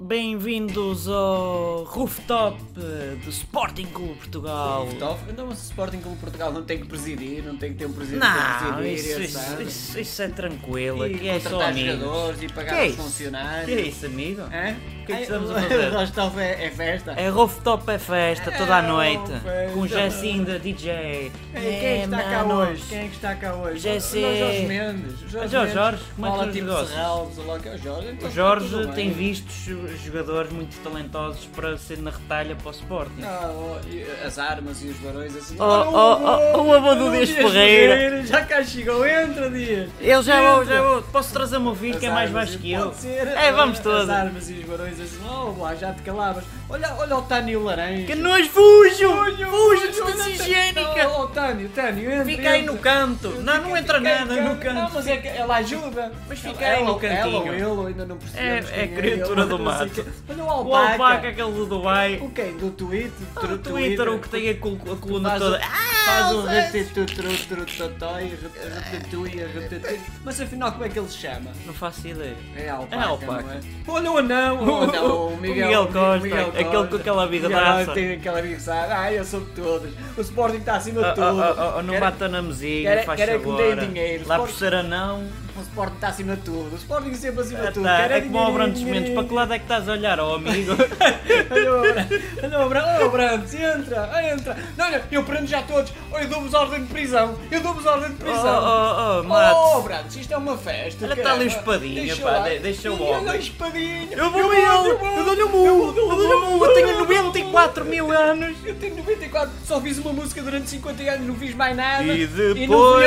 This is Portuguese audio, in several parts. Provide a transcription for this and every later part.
Bem-vindos ao rooftop do Sporting Clube Portugal. Rooftop? Então, mas o Sporting Clube Portugal não tem que presidir, não tem que ter um presidente Não, para presidir. isso, isso, isso- isso é tranquilo, E aqui é só contratar amigos. jogadores e pagar Que é os isso? funcionários. Que é isso, amigo? Hã? O que é que estamos a o- fazer? O rooftop é, é festa? É rooftop é festa toda a É, noite, festa. com Jacinda DJ. Ei, quem é que está cá mano. hoje? Quem é que está cá hoje? Já Olha sei. o Jorge Mendes. O Ah, Jorge, Jorge, como é que Fala são os tipo negócios? Serralves, ou lá que é o Jorge. então O está Jorge tudo tem bem. visto jo- jogadores muito talentosos para ser na retalha para o Sporting. Ah, oh, as armas e os barões assim. Oh, Olha, oh, oh, o avô do Dias Ferreira. Já cá chegou, entra Dias. Eu já vou, Entra. já vou. Posso trazer o meu filho que é As mais baixo que eu? ser, É, vamos as todos. armas e os barões assim, oh lá, já te calavas. Olha, olha o Tânio Laranja. Que nós fujo! Fujo, Fujo, fujo, distância olha, Tânio, Tânio, entra. Fica aí no canto! Não, não entra nada no Não, canto! mas é que ela ajuda. Mas fica aí no ela- Ela ou cantinho. ele, ainda não percebemos. É- é quem criatura ele, do não mato. Olha o O alpaca. alpaca, aquele do Dubai. O quem? Do Twitter? O Tru- Twitter, o que tem a, col- a coluna toda. Ah, Faz o Zé! retetutrutotói, retetui, retetui. Mas afinal, como é que ele se chama? Não faço ideia. É alpaca, É alpaca. não é? Olha o anão! O Miguel, Costa, aquele com aquela bigodaça. Tem aquela bigodaça. Ah, eu sou de todos. O Sporting está acima de Oh, tudo. oh, oh, oh, não Quer- bata na mesinha, quer- faz quer é que me favor. deem dinheiro. Lá por ser anão. O Sporting está acima de tudo. O Sporting sempre acima Ah, de tudo. tá, Quer é como dinheirinho, Brandos Mendes. Para que lado é que estás a olhar, ó amigo? Olha o Brandos, olha o oh, Brandos, entra, entra. Não, não, eu prendo já todos. Oh, eu dou-vos ordem de prisão. Eu dou-vos ordem de Oh, prisão. oh, oh, Oh, mate. Brandos, isto é uma festa. Olha, está ali o caramba. espadinha, pá, deixa o homem. Olha a espadinha. Eu ele, eu dou-lhe o mu, eu dou-lhe o mu, eu tenho 94 mil anos. Eu tenho 94, só fiz uma música durante 50 não fiz mais nada. E não fui eu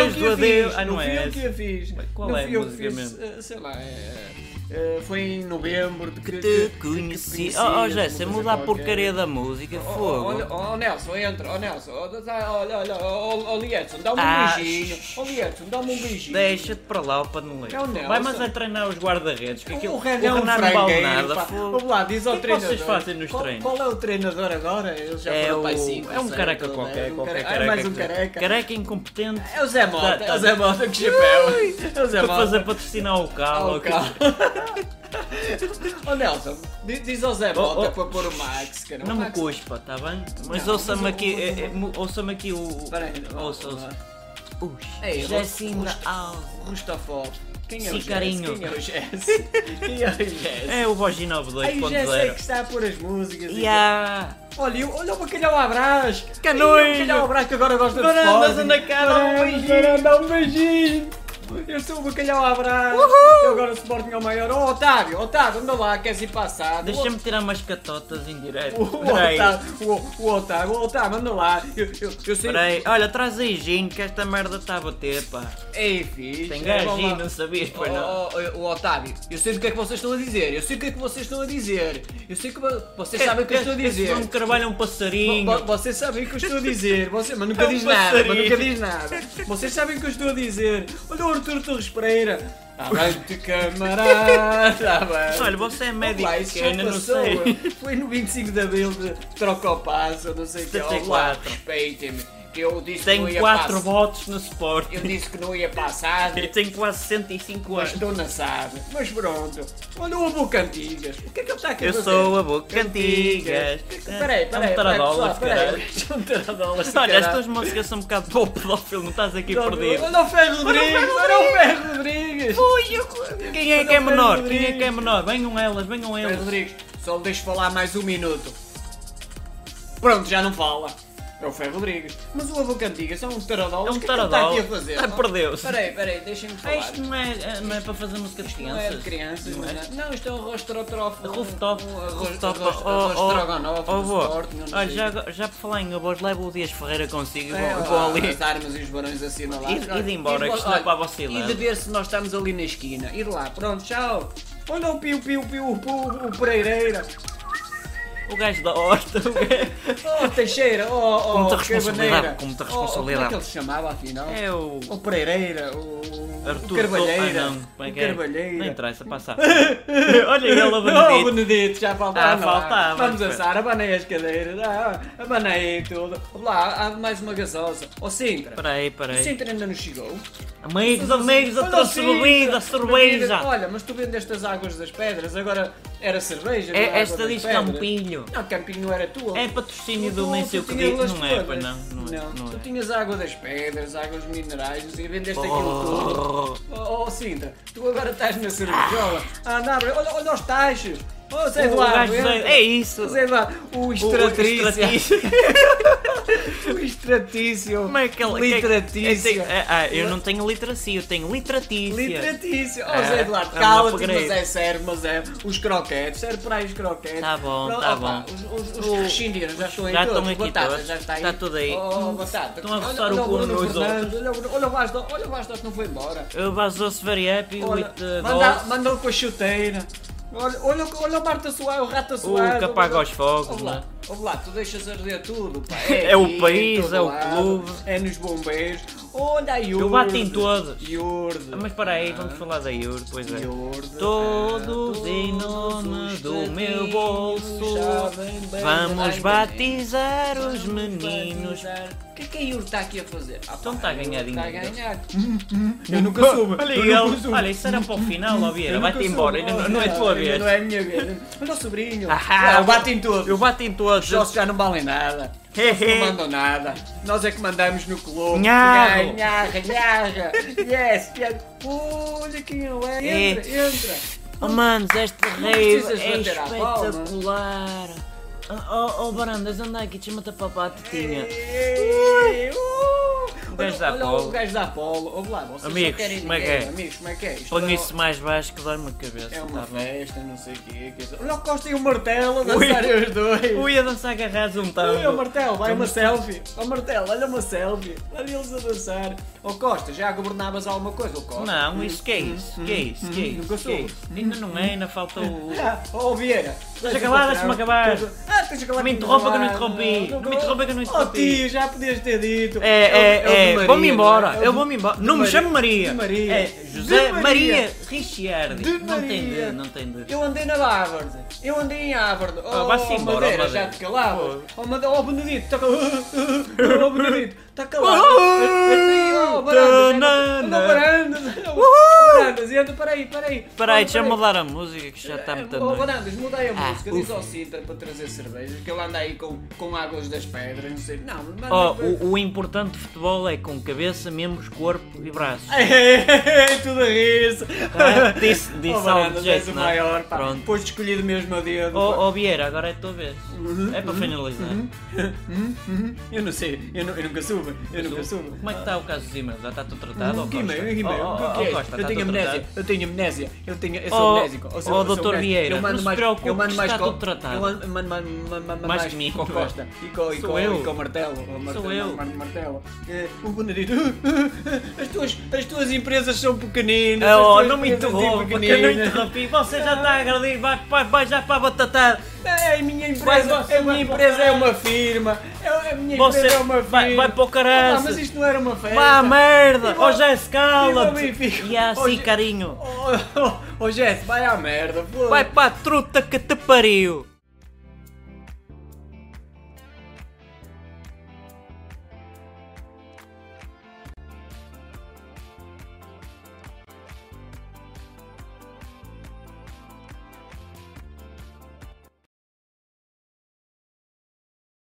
depois que do adeus- fiz, Ah, não fui é eu essa. que a fiz. Qual não é fui eu que fiz, eh, sei lá, é, eh, foi em novembro de que Te que- conheci. que Oh, oh uma muda a porcaria da música, Oh, fogo. Olha, oh, Nelson, entra, oh Nelson, oh, olha, olha, oh, oh Lietson, dá-me um Ah, beijinho, oh Lietson, dá-me um beijinho. Deixa-te para lá o paneleiro. É o Nelson. Vai, mas é treinar os guarda-redes, que aquilo, o o Renan é um não vale nada. Vamos lá, diz ao O que é que treinador. vocês fazem nos qual, treinos? Qual é o treinador agora? Ele já É o- para aí cinco, é um careca qualquer, é qualquer careca. Ah, mais um que- careca. Careca incompetente. É o Zé Mota, Tá- é tá- o Zé Mota com chapéu. É o Zé Para Mota. fazer patrocinar o calo. Oh. Ó Nelson, di- diz ao Zé Oh, Mota oh. para pôr o Max, cara. Não me Max- cuspa, está bem? Mas ouça-me aqui, o- é- é- ouça-me aqui o. Espera aí, não, Ouça, ouça. Ux, Jacinda Alves. Rustafol. Quem é o Jesse? Sicarinho. Quem é o Jesse? Quem é o Jesse? É o Bogi Ai, o Jesse é que 92.0 está a pôr as músicas. e- Ya! Olha, o- olha o bacalhau à brás. Ai, o bacalhau à brás que agora gosta de Agora andas Sporting. anda cá, dá um beijinho. dá um beijinho. Eu sou o bacalhau à brás. Eu agora o Sporting é o maior. Oh, Otávio, Otávio, anda lá, queres ir passado. Deixa-me tirar umas catotas em direto. O, o, Otávio, o, o Otávio, o Otávio, anda lá. Eu, eu, eu sei. peraí. Olha, traz aí gin que esta merda está a bater, pá. Ei, fixe. Tem é, gajo vamos gin, lá. não sabias, pois Oh, não. oh, oh, o Otávio, eu sei do que é que vocês estão a dizer. Eu sei o que é que vocês estão a dizer. Eu sei que vo- vocês sabem o que eu estou a dizer. Um carvalho é um passarinho. Vo- vo- Vocês sabem o que eu estou a dizer, você, mas nunca É um diz nada, mas nunca diz nada. Vocês sabem o que eu estou a dizer. Olha o Arthur Torres Pereira. Avante camarada, avante. Olha, você é médico Olá, isso já pequeno, não passou. sei. Foi no 25 de Abril de troca o passo, não sei o que. Olá, 74. respeitem-me. Eu disse ia 4 passar. votos no Sport. Eu disse que não ia passar. E tem quase 65 Mas anos. estou na SAD. Mas pronto. Olha o avô Cantigas. O que é que ele está aqui a Eu fazer? sou a boca cantigas. Peraí, É um peraí. taradolas, peraí, caralho. peraí. São taradolas, Olha, estas músicas são um bocado para o pedófilo, não estás aqui perdido. Olha o Ferro Rodrigues! Olha o Ferro Rodrigues! Quem é que é menor? Quem é que é menor? Venham elas, venham Ferro elas. Rodrigues, só lhe deixo falar mais um minuto. Pronto, já não fala. É o Ferro Rodrigues. Mas o avô Cantigas é um taradolas. É um O que é que ele está aqui a fazer? Ah, perdeu-se. Peraí, peraí, deixem-me Ah, falar. isto não é, é- não é para fazer música de Não é de crianças. crianças, Não é? é? não, isto é um rostrotrofe. Rooftop, rooftop, arroz, oh, oh, oh, Olha, já, já por falar em avós, leva o Dias Ferreira consigo e É, lá, vão ali. As armas e os barões assinalados. E- e de embora, que isto não é para você, E de ver se nós estamos ali na esquina. Ir lá, pronto, tchau. Olha o piu piu piu, o, o, o Pereireira. O gajo da horta, o gajo- Oh, Teixeira, oh, oh, Com muita responsabilidade, com muita Oh, oh, como é responsabilidade. que ele se chamava afinal? É o. O Pereireira, o, o Arthur Carvalheira. Ah, não, é o é? Carvalheira. Não interessa, passa. Olha ele, a Oh, Benedito. Benedito, já faltava. Ah, faltava, Vamos assar, abanei as cadeiras, ah, abanei tudo. Lá, há mais uma gasosa. Ó Sintra. Peraí, O peraí. Sintra ainda não chegou. Amigos, amigos, eu trouxe bebida, cerveja. Olha, mas tu vendeste as águas das pedras, agora era cerveja. não É, água esta das diz pedras. Campinho. Não, Campinho não era tua. É patrocínio do Tu- nem tu sei o que tinhas diz. las Não é, pois não. Não é. Não, tu é. tinhas água das pedras, águas minerais, não sei, vendeste aquilo tudo. Oh. Oh, oh Sintra, tu agora estás na cervejola. Ah, não, olha, olha os taxos. Oh, Zé O Eduardo, gajo entra. Zé- É isso. Zé Eduardo, o O-. O extratício. Como é que ele. Litratício. É, é, ah, eu não tenho literacia, eu tenho litratícia. Litratício. Oh, Ah, Zé Eduardo, é cala-te, mas é sério, mas é. Os croquetes, serve para aí os croquetes. Tá bom, Pronto, tá opa, bom. Os, os, os O- já estão aí já todos. estão aqui batata, todos. já está aí. Está tudo aí. Oh, batata. Estão a roçar o cu uns Fernandes, Olha, o- olha o Bastos, olha o Bastos não foi embora. Eu was very happy Olha, with the manda, dolls. manda com a chuteira. Olha, olha, olha o Marta Soares, o Rata Soares. que apaga os fogos, Ouve não é? lá, ouve lá, tu deixas arder tudo, pá. É o aqui, país, é o lado, clube. É nos bombeiros. Olha a Iurde. Eu bato em todos. Iurde. Ah, Mas para aí, vamos falar da Iur, pois é. Iurde. Todos Ah, em nome do meu bem Vamos bem batizar bem. os meninos. O que é que a Iurde está aqui a fazer? Ah, Então está a ganhar Está a dinheiro. ganhar. Eu nunca soube. Olha eu ele, nunca soube. olha, isso era para o final, ó Vieira, vai-te embora, não, não é a tua vez. Não é a minha vez. Olha o sobrinho. Ah, eu bato em todos. Eu bato em todos. Os sócios já não valem nada. Não mandam nada. Nós é que mandamos no clube. Nharro. Nharra, nharra. Yes, yes. Olha quem ele é. Entra, entra. Oh manos, este rave precisas é espetacular. Oh, oh, Barandas, anda aqui, chama-te para a patetinha. Ei, uh. O gajo da Olha Apolo. O gajo da Apolo. Ouve lá, vocês Amigos, só querem como é que é? Amigos, como é que é? Isto Põe é- isso mais baixo que dói-me a cabeça. É uma tá festa, não sei o quê. que é- Olha o Costa e o martelo a dançarem os dois. Ui, a dançar agarrados um Olha o tanto. martelo, vai uma selfie. Ó martelo, olha uma selfie. Olha eles a dançar. Ó Costa, já governavas alguma coisa, ó Costa? Não, isso que é isso? Que é isso? Que é Nunca isso? Que é soube. Ainda não é, ainda falta o. Ah, Ó Vieira. Deixa acabar, deixa-me acabar. Ah, deixa acabar. Não me interrompa que eu não interrompi. Não me interrompa que eu não Oh interrompi. tio, já podias ter dito. É, é, o de é, Maria, vou-me não embora? É eu vou-me embora. Não me Maria. chamo Maria. Maria. É José De Maria Ricciardi. De Não tem de, Maria. não tem de. Eu andei na Harvard. Eu andei em Harvard. Ah, Oh, vá-se embora, Madeira, Madeira. já te calavas. Pô. Oh, Made- oh Benedito, está calado. Oh, Benedito, está calado. Oh, oh. Oh, Barandas, entra, para aí, para aí. Espera aí, Oh, deixa-me para aí. mudar a música que já está muito Oh, noite. Barandas, mudei a Ah, música. Diz ufa. ao Cinta para trazer cerveja. Que ele anda aí com, com águas das pedras. Não sei. Não, mas. Oh, o, o importante de futebol é com cabeça, membros, corpo e braços. Ei, tudo a rir-se. Ah, disse- disse oh, jeito, és o não é? maior, pá. Pronto. Depois de escolhido mesmo a dedo. pá. Oh, oh Vieira, agora é a tua vez. Uhum, É para finalizar. Eu não sei, eu, nu- eu nunca soube, eu nunca soube. Como é que está o caso de e-mails? Já está tudo tratado? Um Costa? e-mail, um e-mail, Oh, que é oh, que é? oh, Costa, Eu tenho tudo amnésia? Eu tenho amnésia, eu tenho, eu sou Oh, amnésico. eu sou- oh, eu sou doutor amnésico. Vieira, eu mando não se mais, preocupe eu mando mais está tudo tratado. Eu mando, mando, mando, mando, mando Mais mais que mim, com é? Costa e com, e com, eu. e com o martelo. O martelo, Sou eu. mar- martelo. O Benedito, as tuas, as tuas empresas são pequeninas. as Oh, não me interrompa, que eu não interrompi. Você já está a agredir, vai, vai, vai já para a batatada. É, a minha empresa, você a minha empresa é uma firma. É, a minha Você empresa é uma firma. vai, vai para o Ah, caraças. mas isto não era uma festa. Vá à merda! Ó vou- Jess, e cala-te! E é assim, carinho. Oh, oh, oh, Jess, vai à merda. foda-se. Vai para a truta que te pariu!